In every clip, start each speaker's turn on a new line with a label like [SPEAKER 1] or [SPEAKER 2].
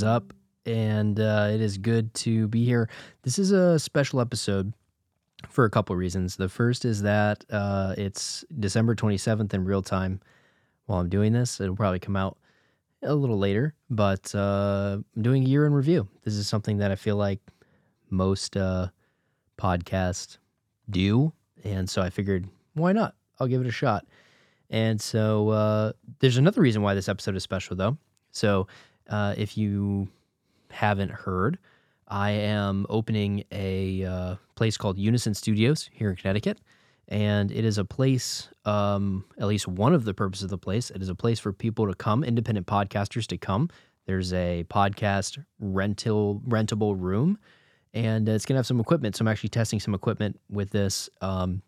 [SPEAKER 1] is up? And uh, it is good to be here. This is a special episode for a couple reasons. The first is that uh, it's December 27th in real time while I'm doing this. It'll probably come out a little later, but uh, I'm doing a year in review. This is something that I feel like most uh, podcasts do. And so I figured, why not? I'll give it a shot. And so uh, there's another reason why this episode is special, though. So uh, if you haven't heard, I am opening a uh, place called Unison Studios here in Connecticut. And it is a place, um, at least one of the purposes of the place, it is a place for people to come, independent podcasters to come. There's a podcast rental rentable room, and it's gonna have some equipment. So I'm actually testing some equipment with this. Um,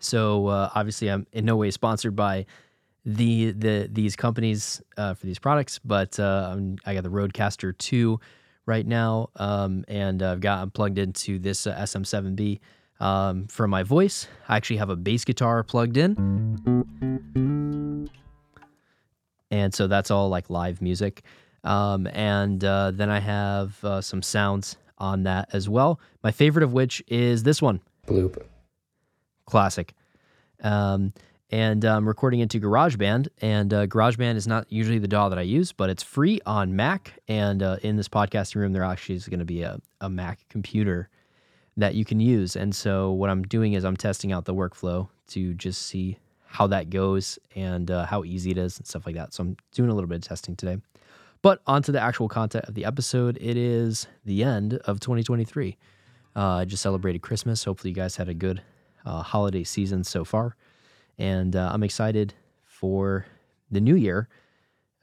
[SPEAKER 1] so uh, obviously, I'm in no way sponsored by the the these companies uh, for these products, but uh, I got the Rodecaster two right now, um, and I've got I'm plugged into this uh, SM7B um, for my voice. I actually have a bass guitar plugged in, and so that's all like live music. Um, and uh, then I have uh, some sounds on that as well. My favorite of which is this one.
[SPEAKER 2] Bloop.
[SPEAKER 1] Classic. Um, and I'm recording into GarageBand. And uh, GarageBand is not usually the DAW that I use, but it's free on Mac. And uh, in this podcasting room, there actually is going to be a, a Mac computer that you can use. And so what I'm doing is I'm testing out the workflow to just see how that goes and uh, how easy it is and stuff like that. So I'm doing a little bit of testing today. But onto the actual content of the episode. It is the end of 2023. Uh, I just celebrated Christmas. Hopefully, you guys had a good uh, holiday season so far. And uh, I'm excited for the new year.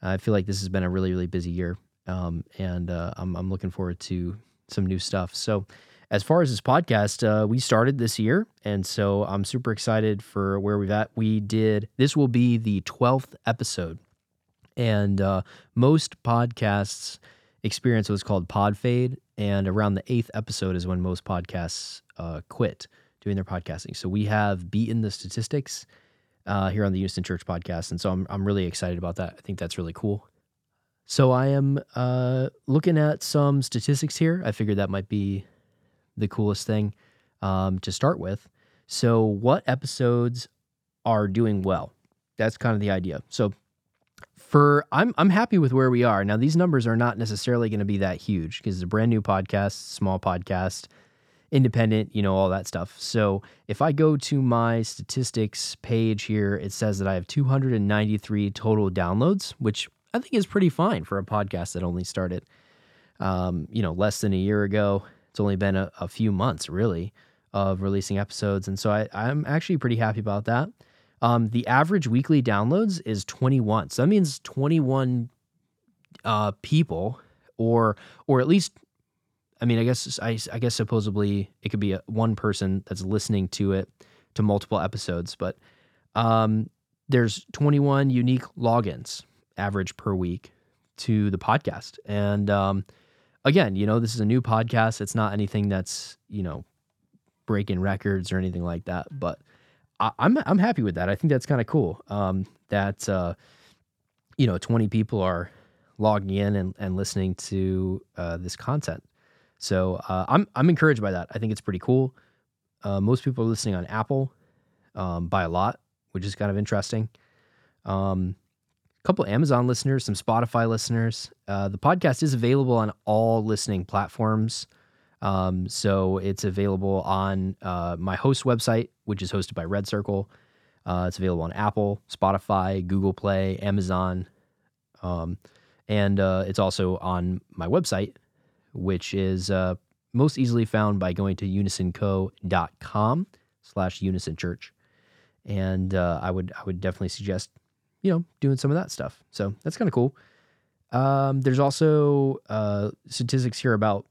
[SPEAKER 1] I feel like this has been a really, really busy year. Um, and uh, I'm, I'm looking forward to some new stuff. So, as far as this podcast, uh, we started this year. And so I'm super excited for where we've at. We did, this will be the 12th episode. And uh, most podcasts experience what's called pod fade. And around the eighth episode is when most podcasts uh, quit doing their podcasting. So we have beaten the statistics uh, here on the Unison Church podcast. And so I'm, I'm really excited about that. I think that's really cool. So I am uh, looking at some statistics here. I figured that might be the coolest thing um, to start with. So, what episodes are doing well? That's kind of the idea. So, for I'm I'm happy with where we are now. These numbers are not necessarily going to be that huge because it's a brand new podcast, small podcast, independent, you know, all that stuff. So, if I go to my statistics page here, it says that I have 293 total downloads, which I think is pretty fine for a podcast that only started, um, you know, less than a year ago. It's only been a, a few months, really, of releasing episodes. And so I, I'm actually pretty happy about that. Um, the average weekly downloads is 21. So that means 21 uh, people, or or at least, I mean, I guess I, I guess supposedly it could be a, one person that's listening to it to multiple episodes, but um, there's 21 unique logins average per week to the podcast, and um, again, you know, this is a new podcast. It's not anything that's, you know, breaking records or anything like that. But I, am I'm, I'm happy with that. I think that's kind of cool. Um, that uh, you know, 20 people are logging in and, and listening to uh, this content. So uh, I'm I'm encouraged by that. I think it's pretty cool. Uh, most people are listening on Apple um, by a lot, which is kind of interesting. Um, a couple Amazon listeners, some Spotify listeners. Uh, the podcast is available on all listening platforms. Um, so it's available on uh, my host website, which is hosted by Red Circle. Uh, it's available on Apple, Spotify, Google Play, Amazon, um, and uh, it's also on my website, which is uh, most easily found by going to unisonco.com slash unisonchurch. And uh, I would I would definitely suggest you know, doing some of that stuff. So that's kind of cool. Um, there's also uh, statistics here about,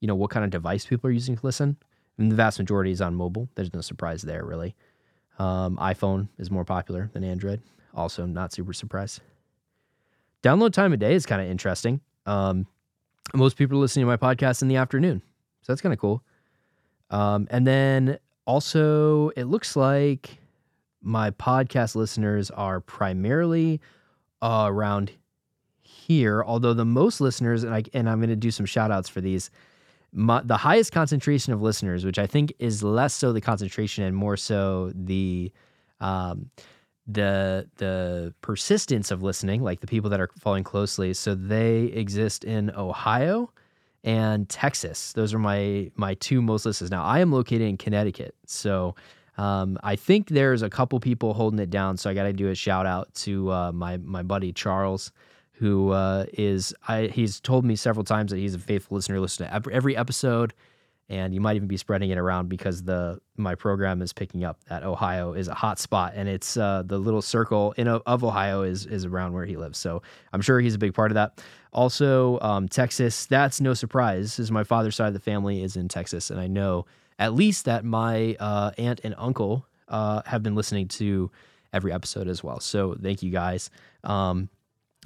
[SPEAKER 1] you know, what kind of device people are using to listen. And the vast majority is on mobile. There's no surprise there, really. Um, iPhone is more popular than Android. Also, not super surprised. Download time of day is kind of interesting. Um, most people are listening to my podcast in the afternoon. So that's kind of cool. Um, and then also, it looks like my podcast listeners are primarily uh, around here, although the most listeners, and I and I'm going to do some shout outs for these. My, the highest concentration of listeners, which I think is less so the concentration and more so the um, the the persistence of listening, like the people that are following closely. So they exist in Ohio and Texas. Those are my my two most listeners. Now I am located in Connecticut, so um, I think there's a couple people holding it down. So I got to do a shout out to uh, my my buddy Charles, who uh, is I he's told me several times that he's a faithful listener, listen to every episode and you might even be spreading it around because the my program is picking up that Ohio is a hot spot, and it's uh, the little circle in of Ohio is is around where he lives. So I'm sure he's a big part of that. Also, um, Texas. That's no surprise, as my father's side of the family is in Texas, and I know at least that my uh, aunt and uncle uh, have been listening to every episode as well. So thank you guys. Um,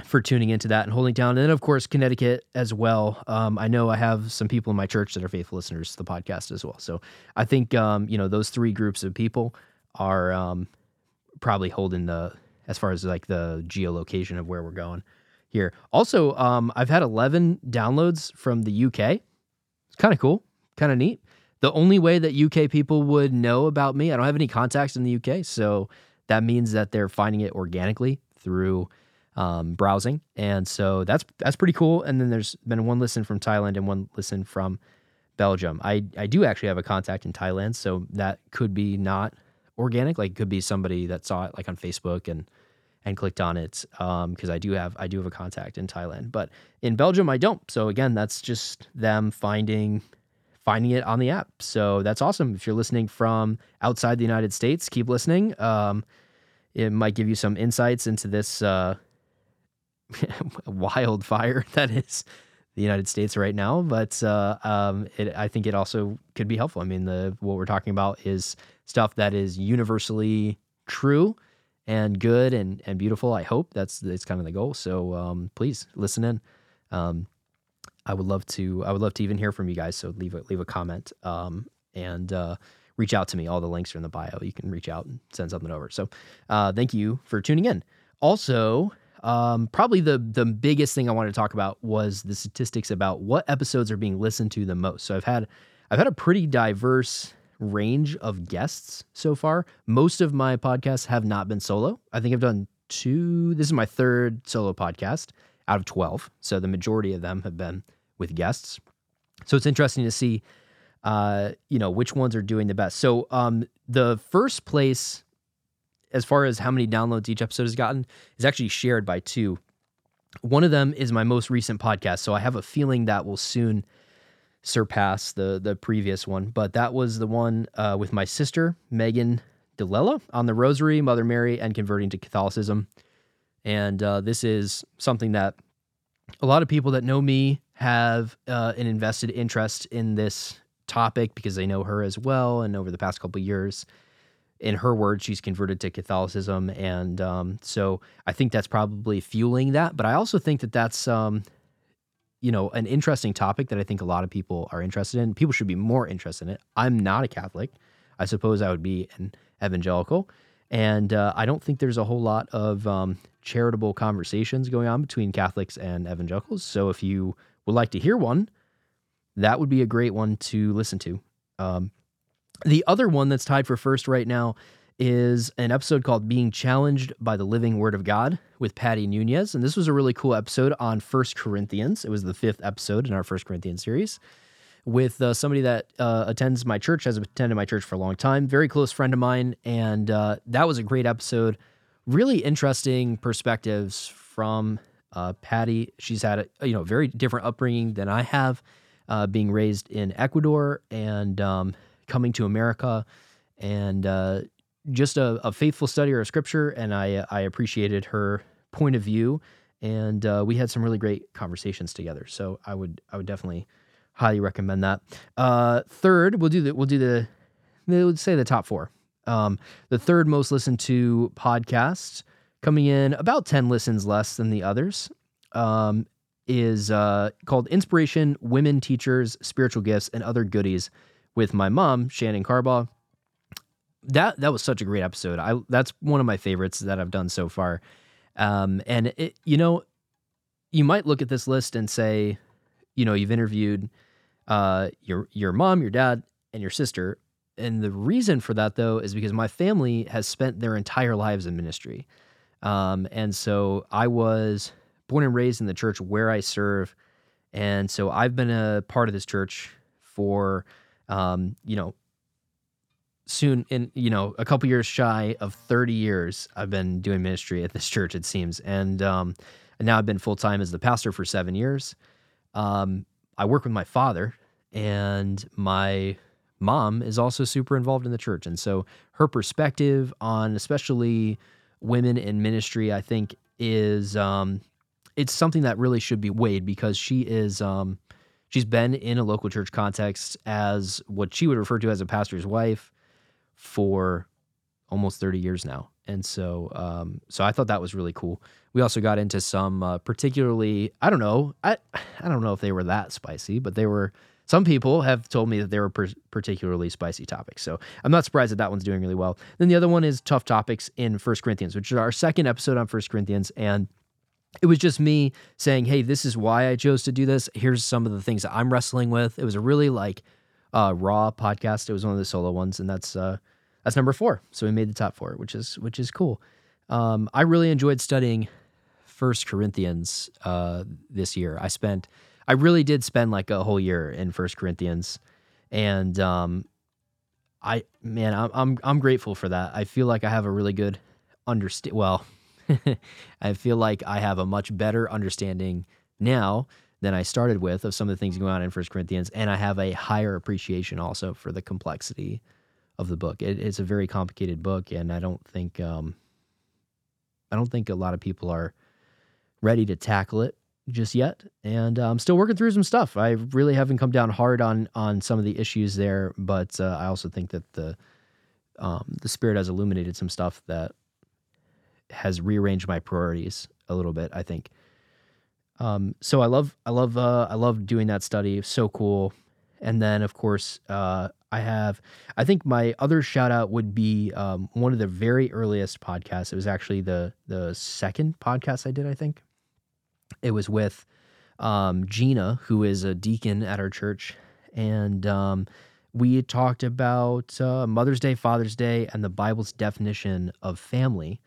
[SPEAKER 1] for tuning into that and holding down. And then, of course, Connecticut as well. Um, I know I have some people in my church that are faithful listeners to the podcast as well. So I think, um, you know, those three groups of people are um, probably holding the, as far as like the geolocation of where we're going here. Also, um, I've had 11 downloads from the UK. It's kind of cool, kind of neat. The only way that UK people would know about me, I don't have any contacts in the UK. So that means that they're finding it organically through um, browsing, and so that's that's pretty cool. And then there's been one listen from Thailand and one listen from Belgium. I I do actually have a contact in Thailand, so that could be not organic. Like could be somebody that saw it like on Facebook and and clicked on it Um, because um, I do have I do have a contact in Thailand, but in Belgium I don't. So again, that's just them finding finding it on the app. So that's awesome. If you're listening from outside the United States, keep listening. Um, it might give you some insights into this uh, wildfire that is the United States right now. But uh, um, it, I think it also could be helpful. I mean, the what we're talking about is stuff that is universally true and good and and beautiful. I hope that's that's kind of the goal. So um, please listen in. Um, I would love to. I would love to even hear from you guys. So leave a leave a comment um, and uh, reach out to me. All the links are in the bio. You can reach out and send something over. So uh, thank you for tuning in. Also, um, probably the the biggest thing I wanted to talk about was the statistics about what episodes are being listened to the most. So I've had I've had a pretty diverse range of guests so far. Most of my podcasts have not been solo. I think I've done two. This is my third solo podcast out of 12. So the majority of them have been with guests. So it's interesting to see uh, you know, which ones are doing the best. So um the first place as far as how many downloads each episode has gotten, is actually shared by two. One of them is my most recent podcast, so I have a feeling that will soon surpass the the previous one. But that was the one uh, with my sister Megan Delela on the Rosary, Mother Mary, and converting to Catholicism. And uh, this is something that a lot of people that know me have uh, an invested interest in this topic because they know her as well. And over the past couple years, in her words, she's converted to Catholicism, and um, so I think that's probably fueling that. But I also think that that's um, you know an interesting topic that I think a lot of people are interested in. People should be more interested in it. I'm not a Catholic. I suppose I would be an evangelical, and uh, I don't think there's a whole lot of um, charitable conversations going on between Catholics and evangelicals. So if you would like to hear one, that would be a great one to listen to. Um, the other one that's tied for first right now is an episode called Being Challenged by the Living Word of God with Patty Nunez. And this was a really cool episode on First Corinthians. It was the fifth episode in our First Corinthians series with uh, somebody that uh, attends my church, has attended my church for a long time, very close friend of mine. And uh, that was a great episode. Really interesting perspectives from uh, Patty. She's had a you know very different upbringing than I have, uh, being raised in Ecuador and um, coming to America, and uh, just a, a, faithful study of Scripture. And I I appreciated her point of view, and uh, we had some really great conversations together. So I would I would definitely highly recommend that. Uh, third, we'll do the we'll do the say the top four. Um, the third most listened to podcast coming in about 10 listens less than the others um, is uh, called Inspiration Women Teachers, Spiritual Gifts, and Other Goodies with my mom, Shannon Carbaugh. That that was such a great episode. I that's one of my favorites that I've done so far. Um, and it, you know, you might look at this list and say, you know, you've interviewed uh, your your mom, your dad, and your sister. And the reason for that, though, is because my family has spent their entire lives in ministry. Um, and so I was born and raised in the church where I serve. And so I've been a part of this church for, um, you know, soon in, you know, a couple years shy of 30 years, I've been doing ministry at this church, it seems. And, um, and now I've been full time as the pastor for seven years. Um, I work with my father, and my mom is also super involved in the church. And so her perspective on especially women in ministry, I think, is um, it's something that really should be weighed because she is um, she's been in a local church context as what she would refer to as a pastor's wife for almost 30 years now. And so um, so I thought that was really cool. We also got into some uh, particularly I don't know I I don't know if they were that spicy, but they were some people have told me that they were per- particularly spicy topics. So I'm not surprised that that one's doing really well. Then the other one is tough topics in First Corinthians, which is our second episode on First Corinthians. And it was just me saying, hey, this is why I chose to do this. Here's some of the things that I'm wrestling with. It was a really like uh, raw podcast. It was one of the solo ones, and that's uh, that's number four. So we made the top four, which is which is cool. Um, I really enjoyed studying First Corinthians uh, this year. I spent I really did spend like a whole year in First Corinthians, and um, I man, I'm I'm I'm grateful for that. I feel like I have a really good understand. Well, I feel like I have a much better understanding now than I started with of some of the things going on in First Corinthians, and I have a higher appreciation also for the complexity of the book. It, it's a very complicated book, and I don't think um, I don't think a lot of people are ready to tackle it just yet, and uh, I'm still working through some stuff. I really haven't come down hard on on some of the issues there, but uh, I also think that the um, the spirit has illuminated some stuff that has rearranged my priorities a little bit. I think. Um, so I love I love uh, I love doing that study. So cool. And then of course uh, I have I think my other shout out would be um, one of the very earliest podcasts. It was actually the the second podcast I did. I think it was with um, Gina, who is a deacon at our church, and um, we talked about uh, Mother's Day, Father's Day, and the Bible's definition of family.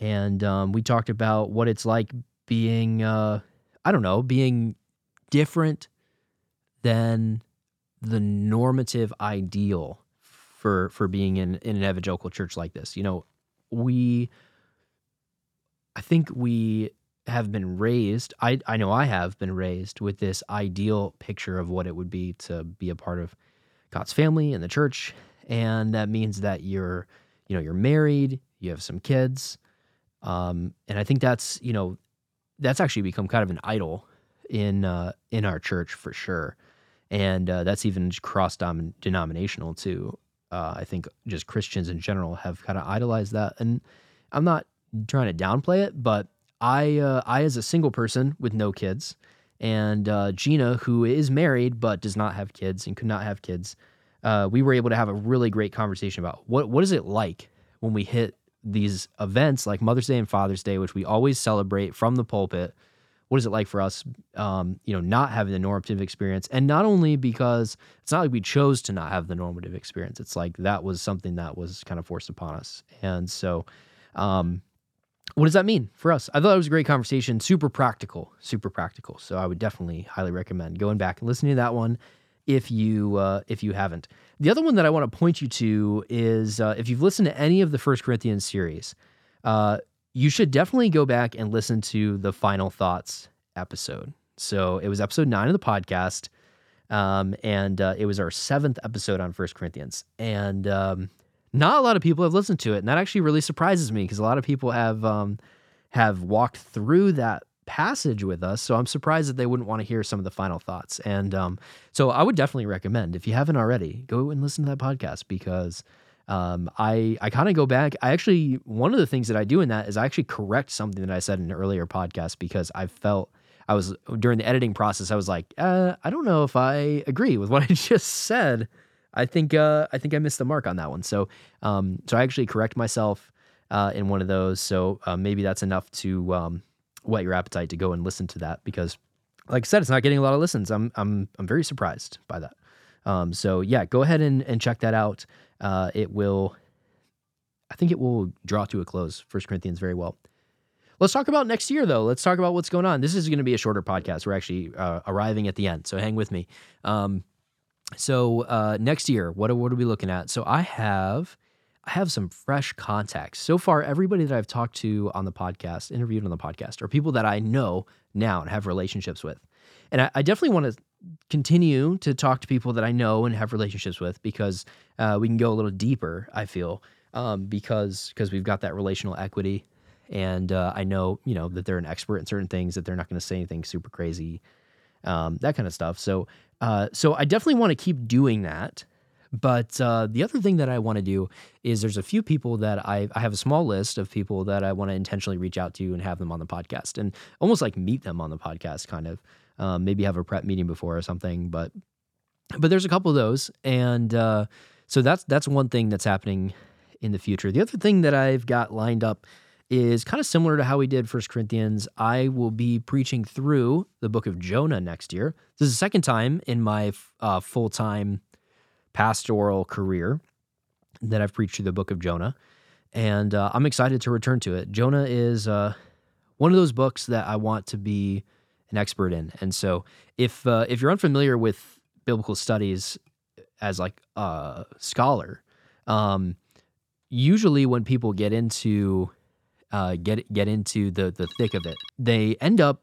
[SPEAKER 1] And um, we talked about what it's like being, uh, I don't know, being different than the normative ideal for for being in, in an evangelical church like this. You know, we, I think we have been raised I, I know i have been raised with this ideal picture of what it would be to be a part of god's family and the church and that means that you're you know you're married you have some kids um, and i think that's you know that's actually become kind of an idol in uh, in our church for sure. And uh, that's even cross denominational too. Uh, i think just christians in general have kind of idolized that. And i'm not trying to downplay it but I, uh, I as a single person with no kids, and uh, Gina, who is married but does not have kids and could not have kids, uh, we were able to have a really great conversation about what what is it like when we hit these events like Mother's Day and Father's Day, which we always celebrate from the pulpit. What is it like for us, um, you know, not having the normative experience, and not only because it's not like we chose to not have the normative experience. It's like that was something that was kind of forced upon us, and so. Um, what does that mean for us? I thought it was a great conversation, super practical, super practical. So I would definitely highly recommend going back and listening to that one if you uh, if you haven't. The other one that I want to point you to is uh, if you've listened to any of the First Corinthians series, uh, you should definitely go back and listen to the Final Thoughts episode. So it was episode nine of the podcast, um, and uh, it was our seventh episode on First Corinthians, and um, not a lot of people have listened to it, and that actually really surprises me because a lot of people have um, have walked through that passage with us. So I'm surprised that they wouldn't want to hear some of the final thoughts. And um, so I would definitely recommend if you haven't already, go and listen to that podcast because um, I I kind of go back. I actually one of the things that I do in that is I actually correct something that I said in an earlier podcast because I felt. I was during the editing process. I was like, uh, I don't know if I agree with what I just said. I think uh, I think I missed the mark on that one. So um, so I actually correct myself uh, in one of those. So uh, maybe that's enough to um, whet your appetite to go and listen to that because, like I said, it's not getting a lot of listens. I'm I'm I'm very surprised by that. Um, so yeah, go ahead and, and check that out. Uh, it will, I think it will draw to a close. First Corinthians very well. Let's talk about next year, though. Let's talk about what's going on. This is going to be a shorter podcast. We're actually uh, arriving at the end, so hang with me. Um, so uh, next year, what what are we looking at? So I have I have some fresh contacts. So far, everybody that I've talked to on the podcast, interviewed on the podcast, are people that I know now and have relationships with. And I, I definitely want to continue to talk to people that I know and have relationships with because uh, we can go a little deeper. I feel um, because because we've got that relational equity, and uh, I know you know that they're an expert in certain things that they're not going to say anything super crazy, um, that kind of stuff. So uh, so I definitely want to keep doing that. But uh, the other thing that I want to do is there's a few people that I, I have a small list of people that I want to intentionally reach out to and have them on the podcast and almost like meet them on the podcast, kind of. Um, maybe have a prep meeting before or something. But but there's a couple of those, and uh, so that's that's one thing that's happening in the future. The other thing that I've got lined up is kind of similar to how we did First Corinthians. I will be preaching through the book of Jonah next year. This is the second time in my uh, full time pastoral career that I've preached through the book of Jonah. And uh, I'm excited to return to it. Jonah is uh, one of those books that I want to be an expert in. And so, if uh, if you're unfamiliar with biblical studies as like a scholar, um, usually when people get into uh, get get into the the thick of it, they end up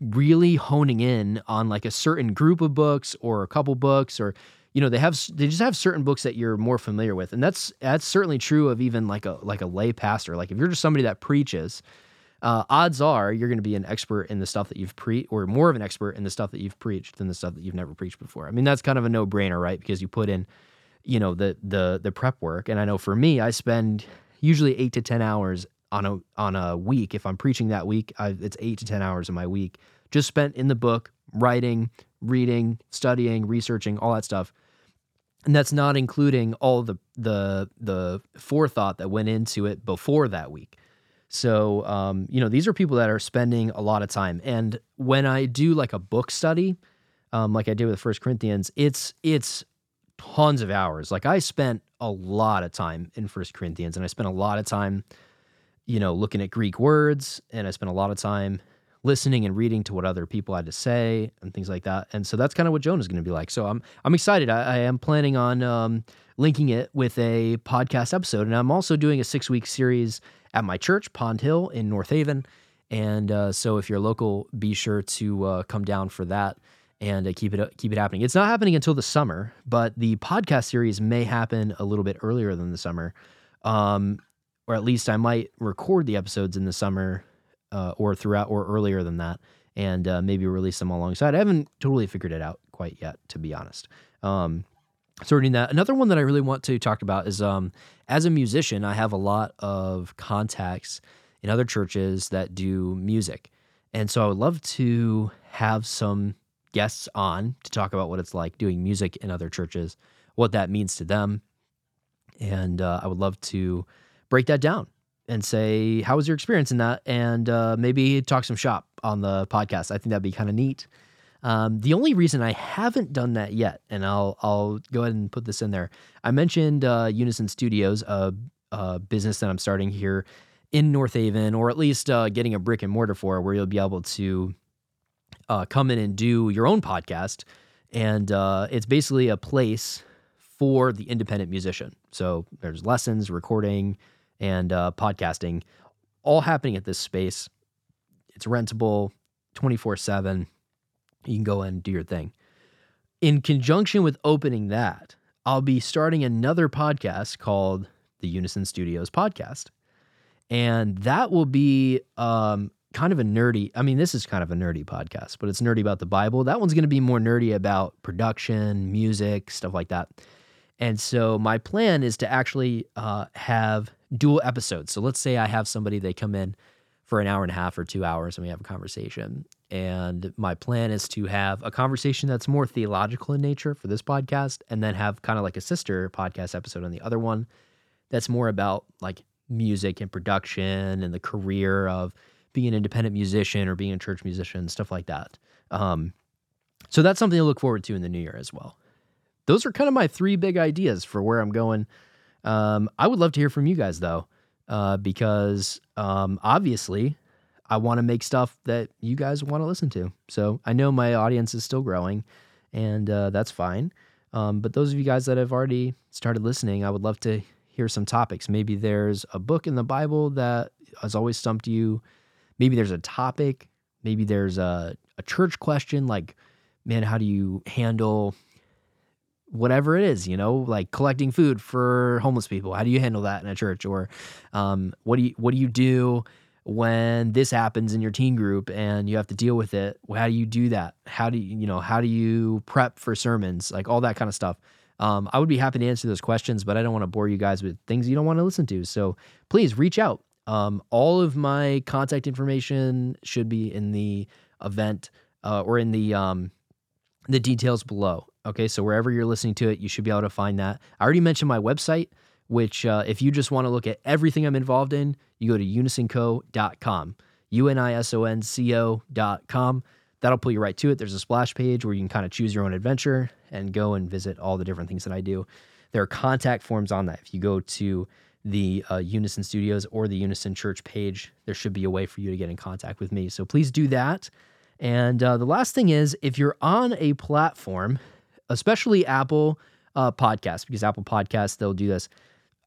[SPEAKER 1] really honing in on like a certain group of books or a couple books or you know they have they just have certain books that you're more familiar with. And that's that's certainly true of even like a like a lay pastor. Like if you're just somebody that preaches uh, odds are you're going to be an expert in the stuff that you've preached or more of an expert in the stuff that you've preached than the stuff that you've never preached before. I mean that's kind of a no-brainer right? Because you put in you know the the the prep work. And i know for me i spend usually eight to ten hours on a on a week. If i'm preaching that week I, it's eight to ten hours of my week just spent in the book writing reading, studying, researching, all that stuff. And that's not including all the the the forethought that went into it before that week. So, um, you know, these are people that are spending a lot of time. And when I do like a book study, um, like I did with First Corinthians, it's it's tons of hours. Like I spent a lot of time in First Corinthians, and I spent a lot of time, you know, looking at Greek words, and I spent a lot of time listening and reading to what other people had to say and things like that. And so that's kind of what Jonah is going to be like. So I'm I'm excited. I, I am planning on um, linking it with a podcast episode, and I'm also doing a six week series at my church, Pond Hill in North Haven. And uh, so if you're local, be sure to uh, come down for that and uh, keep it keep it happening. It's not happening until the summer, but the podcast series may happen a little bit earlier than the summer. Um, or at least I might record the episodes in the summer uh, or throughout or earlier than that, and uh, maybe release them alongside. I haven't totally figured it out quite yet, to be honest. Um, sorting that. Another one that I really want to talk about is um, as a musician, I have a lot of contacts in other churches that do music. And so I would love to have some guests on to talk about what it's like doing music in other churches, what that means to them. And uh, I would love to break that down and say, How was your experience in that? And uh, maybe talk some shop on the podcast. I think that'd be kind of neat. Um, the only reason I haven't done that yet, and I'll I'll go ahead and put this in there. I mentioned uh, Unison Studios, a, a, business that I'm starting here in North Haven, or at least uh, getting a brick and mortar for, where you'll be able to uh, come in and do your own podcast, and uh, it's basically a place for the independent musician. So there's lessons, recording, and uh, podcasting all happening at this space. It's rentable 24 7. You can go and do your thing. In conjunction with opening that, I'll be starting another podcast called the Unison Studios Podcast. And that will be um, kind of a nerdy, I mean, this is kind of a nerdy podcast, but it's nerdy about the Bible. That one's going to be more nerdy about production, music, stuff like that. And so my plan is to actually uh, have dual episodes. So let's say I have somebody, they come in for an hour and a half or two hours and we have a conversation. And my plan is to have a conversation that's more theological in nature for this podcast, and then have kind of like a sister podcast episode on the other one that's more about like music and production and the career of being an independent musician or being a church musician, stuff like that. Um, so that's something to look forward to in the new year as well. Those are kind of my three big ideas for where I'm going. Um, I would love to hear from you guys though, uh, because um, obviously I want to make stuff that you guys want to listen to. So I know my audience is still growing, and uh, that's fine. Um, but those of you guys that have already started listening, I would love to hear some topics. Maybe there's a book in the Bible that has always stumped you. Maybe there's a topic. Maybe there's a, a church question like, man, how do you handle whatever it is, you know, like collecting food for homeless people? How do you handle that in a church? Or um, what do you what do you do when this happens in your teen group and you have to deal with it? How do you do that? How do you, you know, how do you prep for sermons? Like all that kind of stuff. Um, I would be happy to answer those questions, but I don't want to bore you guys with things you don't want to listen to. So please reach out. Um, all of my contact information should be in the event uh, or in the um, the details below. Okay, so wherever you're listening to it, you should be able to find that. I already mentioned my website, which uh, if you just want to look at everything I'm involved in, you go to unisonco.com, U N I S O N C O.com. That'll pull you right to it. There's a splash page where you can kind of choose your own adventure and go and visit all the different things that I do. There are contact forms on that. If you go to the uh, Unison Studios or the Unison Church page, there should be a way for you to get in contact with me. So please do that. And uh, the last thing is if you're on a platform, especially Apple uh, Podcasts, because Apple Podcasts, they'll do this.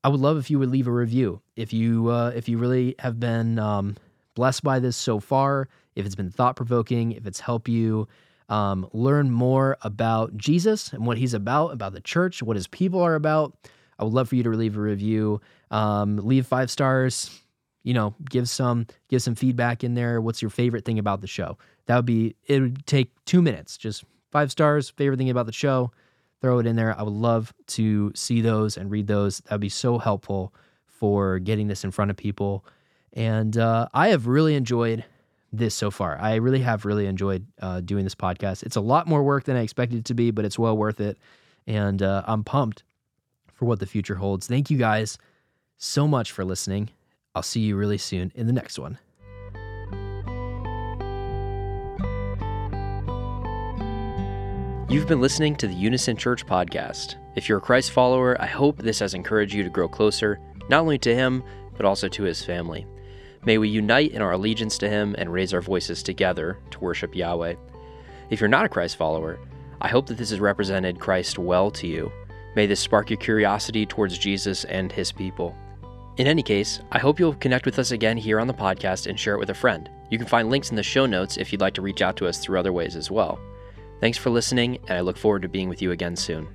[SPEAKER 1] I would love if you would leave a review. If you uh, if you really have been um, blessed by this so far, if it's been thought provoking, if it's helped you um, learn more about Jesus and what he's about, about the church, what his people are about, I would love for you to leave a review. Um, leave five stars. You know, give some give some feedback in there. What's your favorite thing about the show? That would be. It would take two minutes. Just five stars. Favorite thing about the show. Throw it in there. I would love to see those and read those. That would be so helpful for getting this in front of people. And uh, I have really enjoyed this so far. I really have really enjoyed uh, doing this podcast. It's a lot more work than I expected it to be, but it's well worth it. And uh, I'm pumped for what the future holds. Thank you guys so much for listening. I'll see you really soon in the next one.
[SPEAKER 2] You've been listening to the Unison Church podcast. If you're a Christ follower, I hope this has encouraged you to grow closer, not only to Him, but also to His family. May we unite in our allegiance to Him and raise our voices together to worship Yahweh. If you're not a Christ follower, I hope that this has represented Christ well to you. May this spark your curiosity towards Jesus and His people. In any case, I hope you'll connect with us again here on the podcast and share it with a friend. You can find links in the show notes if you'd like to reach out to us through other ways as well. Thanks for listening, and I look forward to being with you again soon.